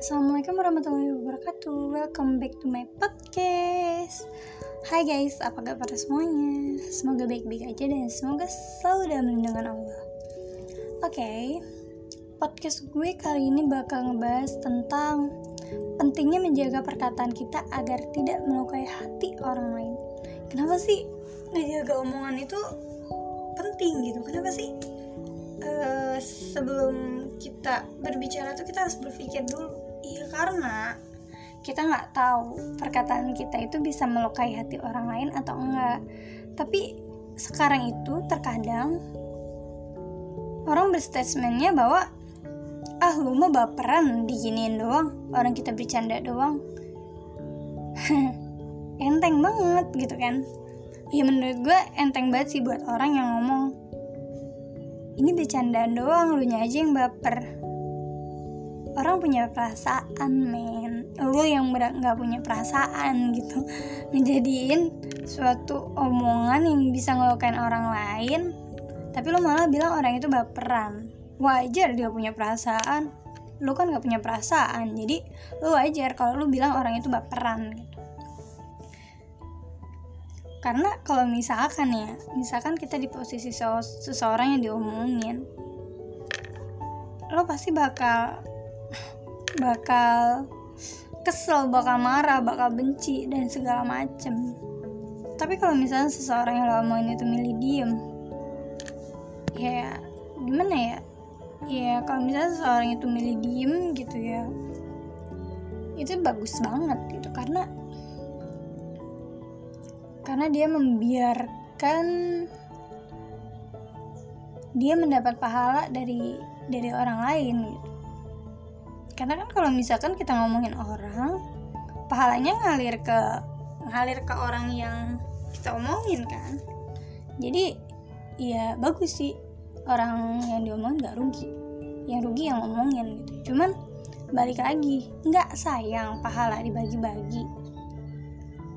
Assalamualaikum warahmatullahi wabarakatuh Welcome back to my podcast Hai guys, apa kabar semuanya? Semoga baik-baik aja dan semoga selalu dalam lindungan Allah Oke, okay, podcast gue kali ini bakal ngebahas tentang Pentingnya menjaga perkataan kita agar tidak melukai hati orang lain Kenapa sih ngejaga omongan itu penting gitu? Kenapa sih? Uh, sebelum kita berbicara tuh kita harus berpikir dulu karena kita nggak tahu perkataan kita itu bisa melukai hati orang lain atau enggak. Tapi sekarang itu terkadang orang berstatementnya bahwa ah lu mah baperan diginiin doang orang kita bercanda doang. Enteng banget gitu kan. Ya menurut gue enteng banget sih buat orang yang ngomong ini bercandaan doang lu aja yang baper orang punya perasaan men. Lu yang nggak punya perasaan gitu. Ngejadiin suatu omongan yang bisa ngelukain orang lain tapi lu malah bilang orang itu baperan. Wajar dia punya perasaan. Lu kan nggak punya perasaan jadi lu wajar kalau lu bilang orang itu baperan gitu. Karena kalau misalkan ya misalkan kita di posisi seseorang yang diomongin lo pasti bakal bakal kesel, bakal marah, bakal benci dan segala macem. Tapi kalau misalnya seseorang yang lo omongin itu milih diem, ya gimana ya? Ya kalau misalnya seseorang itu milih diem gitu ya, itu bagus banget gitu karena karena dia membiarkan dia mendapat pahala dari dari orang lain gitu karena kan kalau misalkan kita ngomongin orang pahalanya ngalir ke ngalir ke orang yang kita omongin kan. Jadi ya bagus sih orang yang diomongin gak rugi. Yang rugi yang ngomongin gitu. Cuman balik lagi nggak sayang pahala dibagi-bagi.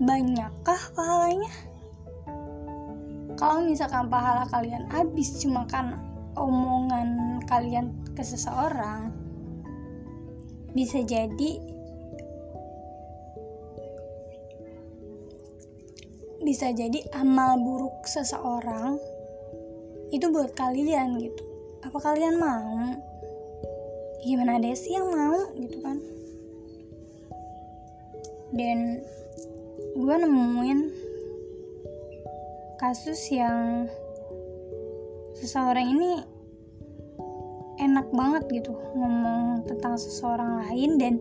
Banyakkah pahalanya? Kalau misalkan pahala kalian habis cuma kan omongan kalian ke seseorang bisa jadi bisa jadi amal buruk seseorang itu buat kalian gitu. Apa kalian mau? Gimana ada sih yang mau gitu kan? Dan gue nemuin kasus yang seseorang ini enak banget gitu ngomong tentang seseorang lain dan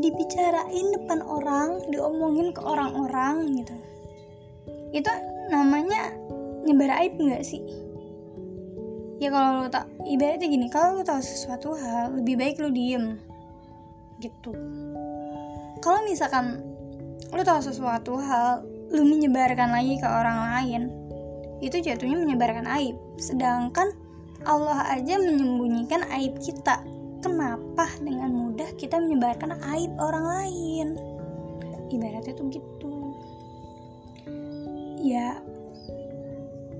dibicarain depan orang diomongin ke orang-orang gitu. Itu namanya nyebar aib nggak sih? Ya kalau lo tak ibaratnya gini kalau lo tahu sesuatu hal lebih baik lo diem gitu. Kalau misalkan lo tahu sesuatu hal lo menyebarkan lagi ke orang lain itu jatuhnya menyebarkan aib. Sedangkan Allah aja menyembunyikan aib kita. Kenapa dengan mudah kita menyebarkan aib orang lain? Ibaratnya tuh gitu. Ya,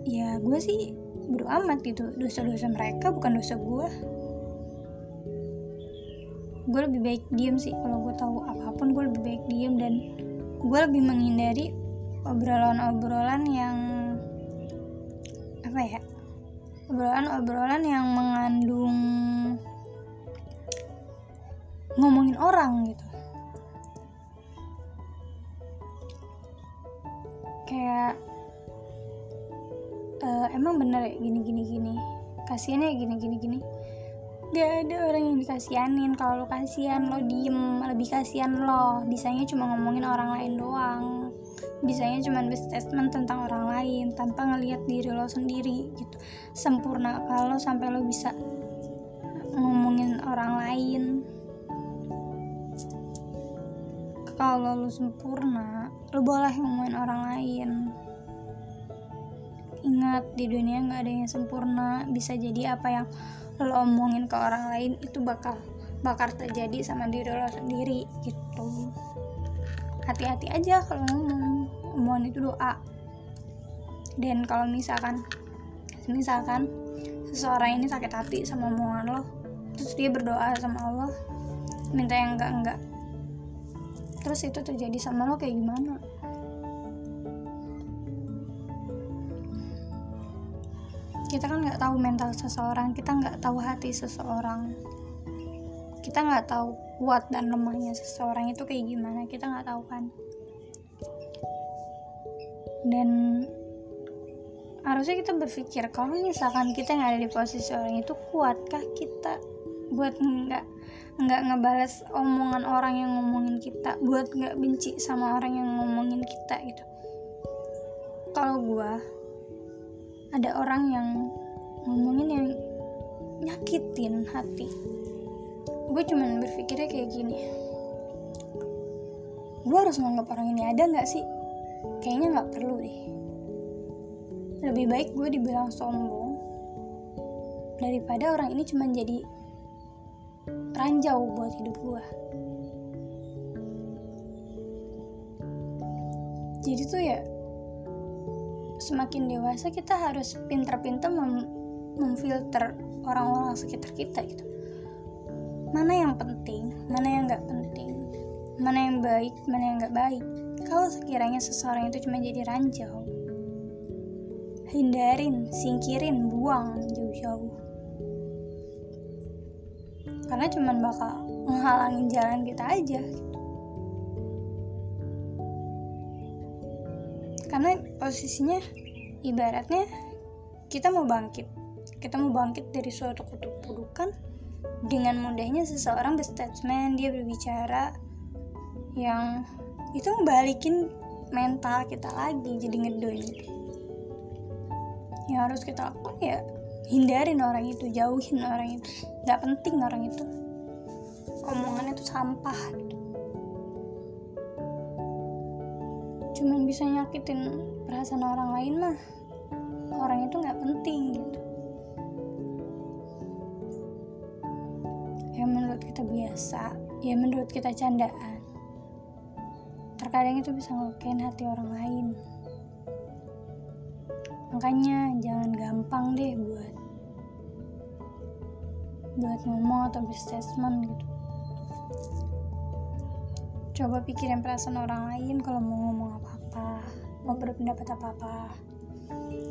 ya gue sih bodo amat gitu. Dosa-dosa mereka bukan dosa gue. Gue lebih baik diem sih kalau gue tahu apa pun gue lebih baik diem dan gue lebih menghindari obrolan-obrolan yang apa ya obrolan-obrolan yang mengandung ngomongin orang gitu. Kayak uh, emang bener ya gini gini gini. Kasihan ya gini gini gini. Gak ada orang yang dikasianin. Kalau lo kasihan lo diem. Lebih kasihan lo. Bisanya cuma ngomongin orang lain doang bisanya cuma berstatement tentang orang lain tanpa ngelihat diri lo sendiri gitu. Sempurna kalau sampai lo bisa ngomongin orang lain. Kalau lo sempurna lo boleh ngomongin orang lain. Ingat di dunia nggak ada yang sempurna. Bisa jadi apa yang lo omongin ke orang lain itu bakal bakal terjadi sama diri lo sendiri gitu. Hati-hati aja kalau ngomong omongan itu doa. Dan kalau misalkan misalkan seseorang ini sakit hati sama omongan lo terus dia berdoa sama Allah minta yang enggak enggak terus itu terjadi sama lo kayak gimana? Kita kan nggak tahu mental seseorang kita nggak tahu hati seseorang. Kita nggak tahu kuat dan lemahnya seseorang itu kayak gimana kita nggak tahu kan dan harusnya kita berpikir kalau misalkan kita yang ada di posisi orang itu kuatkah kita buat nggak nggak ngebales omongan orang yang ngomongin kita buat nggak benci sama orang yang ngomongin kita gitu. Kalau gua ada orang yang ngomongin yang nyakitin hati. Gue cuman berpikirnya kayak gini. Gue harus nganggap orang ini ada nggak sih kayaknya nggak perlu deh. Lebih baik gue dibilang sombong daripada orang ini cuma jadi ranjau buat hidup gue. Jadi tuh ya semakin dewasa kita harus pintar-pintar mem memfilter orang-orang sekitar kita gitu. Mana yang penting mana yang nggak penting mana yang baik mana yang nggak baik kalau sekiranya seseorang itu cuma jadi ranjau hindarin singkirin buang jauh-jauh karena cuma bakal menghalangin jalan kita aja gitu. karena posisinya ibaratnya kita mau bangkit kita mau bangkit dari suatu keterpurukan dengan mudahnya seseorang berstatement dia berbicara yang itu membalikin mental kita lagi jadi ngedown yang harus kita lakukan ya hindarin orang itu jauhin orang itu. Nggak penting orang itu. Omongannya itu sampah. Gitu cuman bisa nyakitin perasaan orang lain mah orang itu nggak penting gitu. Yang menurut kita biasa ya menurut kita candaan terkadang itu bisa ngelukain hati orang lain. Makanya jangan gampang deh buat buat ngomong atau berstatement gitu. Coba pikirin perasaan orang lain kalau mau ngomong apa-apa mau berpendapat apa-apa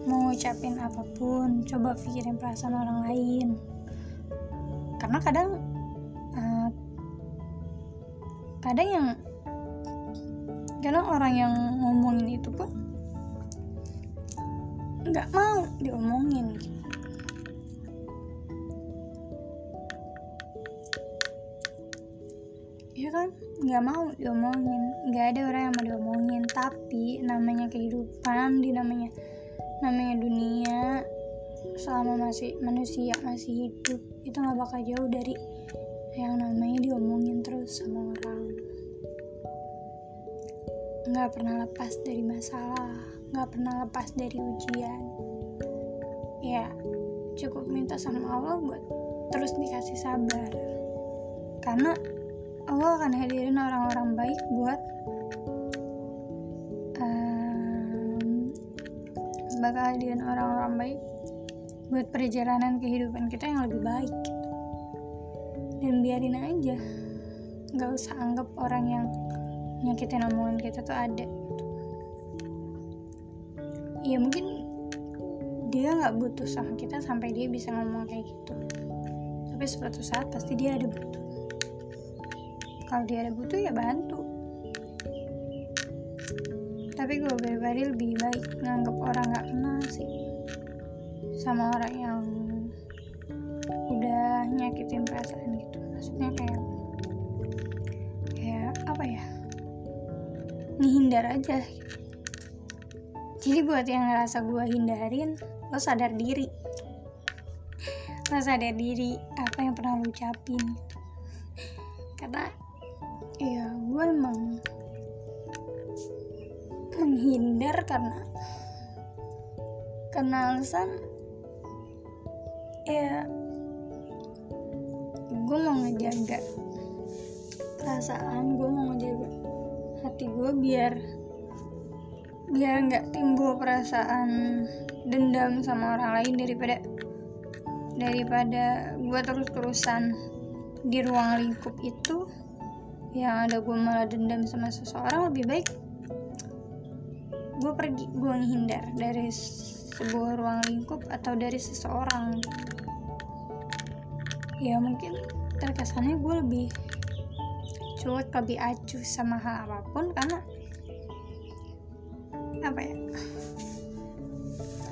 mau ngucapin apa pun coba pikirin perasaan orang lain. Karena kadang uh, kadang yang kadang orang yang ngomongin itu pun nggak mau diomongin. Ya kan? Nggak mau diomongin. Nggak ada orang yang mau diomongin. Tapi namanya kehidupan di namanya namanya dunia selama masih manusia masih hidup itu nggak bakal jauh dari yang namanya diomongin terus sama orang nggak pernah lepas dari masalah nggak pernah lepas dari ujian. Ya cukup minta sama Allah buat terus dikasih sabar. Karena Allah akan hadirin orang-orang baik buat um, bakal hadirin orang-orang baik buat perjalanan kehidupan kita yang lebih baik. Dan biarin aja nggak usah anggap orang yang nyakitin omongan kita tuh ada. Ya mungkin dia nggak butuh sama kita sampai dia bisa ngomong kayak gitu. Tapi suatu saat pasti dia ada butuh. Kalau dia ada butuh ya bantu. Tapi gue pribadi lebih baik nganggap orang gak kenal sih sama orang yang udah nyakitin perasaan gitu. Maksudnya kayak ngehindar aja. Jadi buat yang ngerasa gue hindarin lo sadar diri. Lo sadar diri apa yang pernah lo ucapin. Karena ya gue emang menghindar karena karena alasan ya gue mau ngejaga perasaan gue mau ngejaga hati gue biar biar nggak timbul perasaan dendam sama orang lain daripada daripada gue terus terusan di ruang lingkup itu. Yang ada gue malah dendam sama seseorang lebih baik gue pergi gue menghindar dari sebuah ruang lingkup atau dari seseorang. Ya mungkin terkesannya gue lebih cuek lebih acuh sama hal apa pun karena apa ya?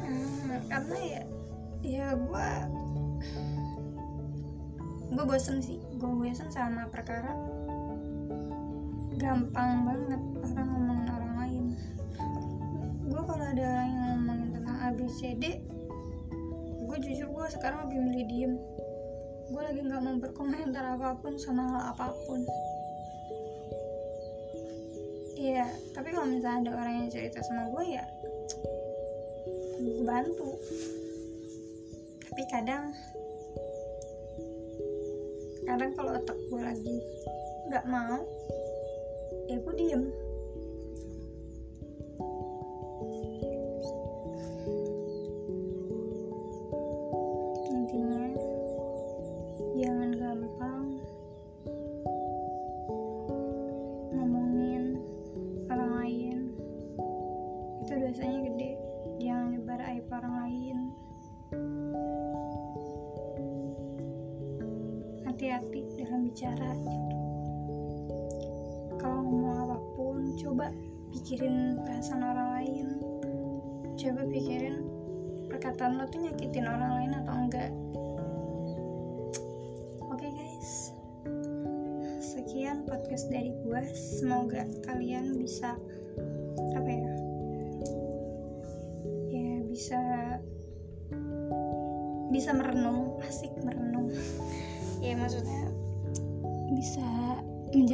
Hmm, karena ya ya gue gue bosen sih. Gue bosen sama perkara. Gampang banget orang ngomongin orang lain. Gue kalau ada orang yang ngomongin tentang ABCD gue jujur gue sekarang lebih milih diem. Gue lagi nggak mau berkomentar apa pun sama hal apa pun iya tapi kalau misalnya ada orang yang cerita sama gue ya gue bantu. Tapi kadang kadang kalau otak gue lagi nggak mau ya gue diem bicara gitu. kalau ngomong apa pun coba pikirin perasaan orang lain. Coba pikirin perkataan lo tuh nyakitin orang lain atau enggak. Oke okay, guys. Sekian podcast dari gue semoga kalian bisa apa ya ya bisa bisa merenung. Asik merenung. Ya maksudnya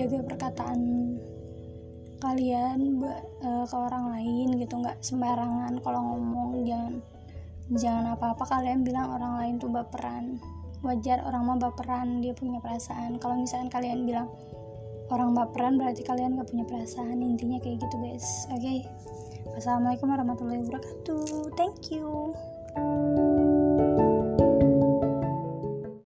menjaga perkataan kalian buat uh, ke orang lain gitu nggak sembarangan. Kalau ngomong jangan jangan apa-apa. Kalian bilang orang lain tuh baperan. Wajar orang mah baperan dia punya perasaan. Kalau misalkan kalian bilang orang baperan berarti kalian gak punya perasaan. Intinya kayak gitu guys. Oke? Okay? wassalamualaikum warahmatullahi wabarakatuh. Thank you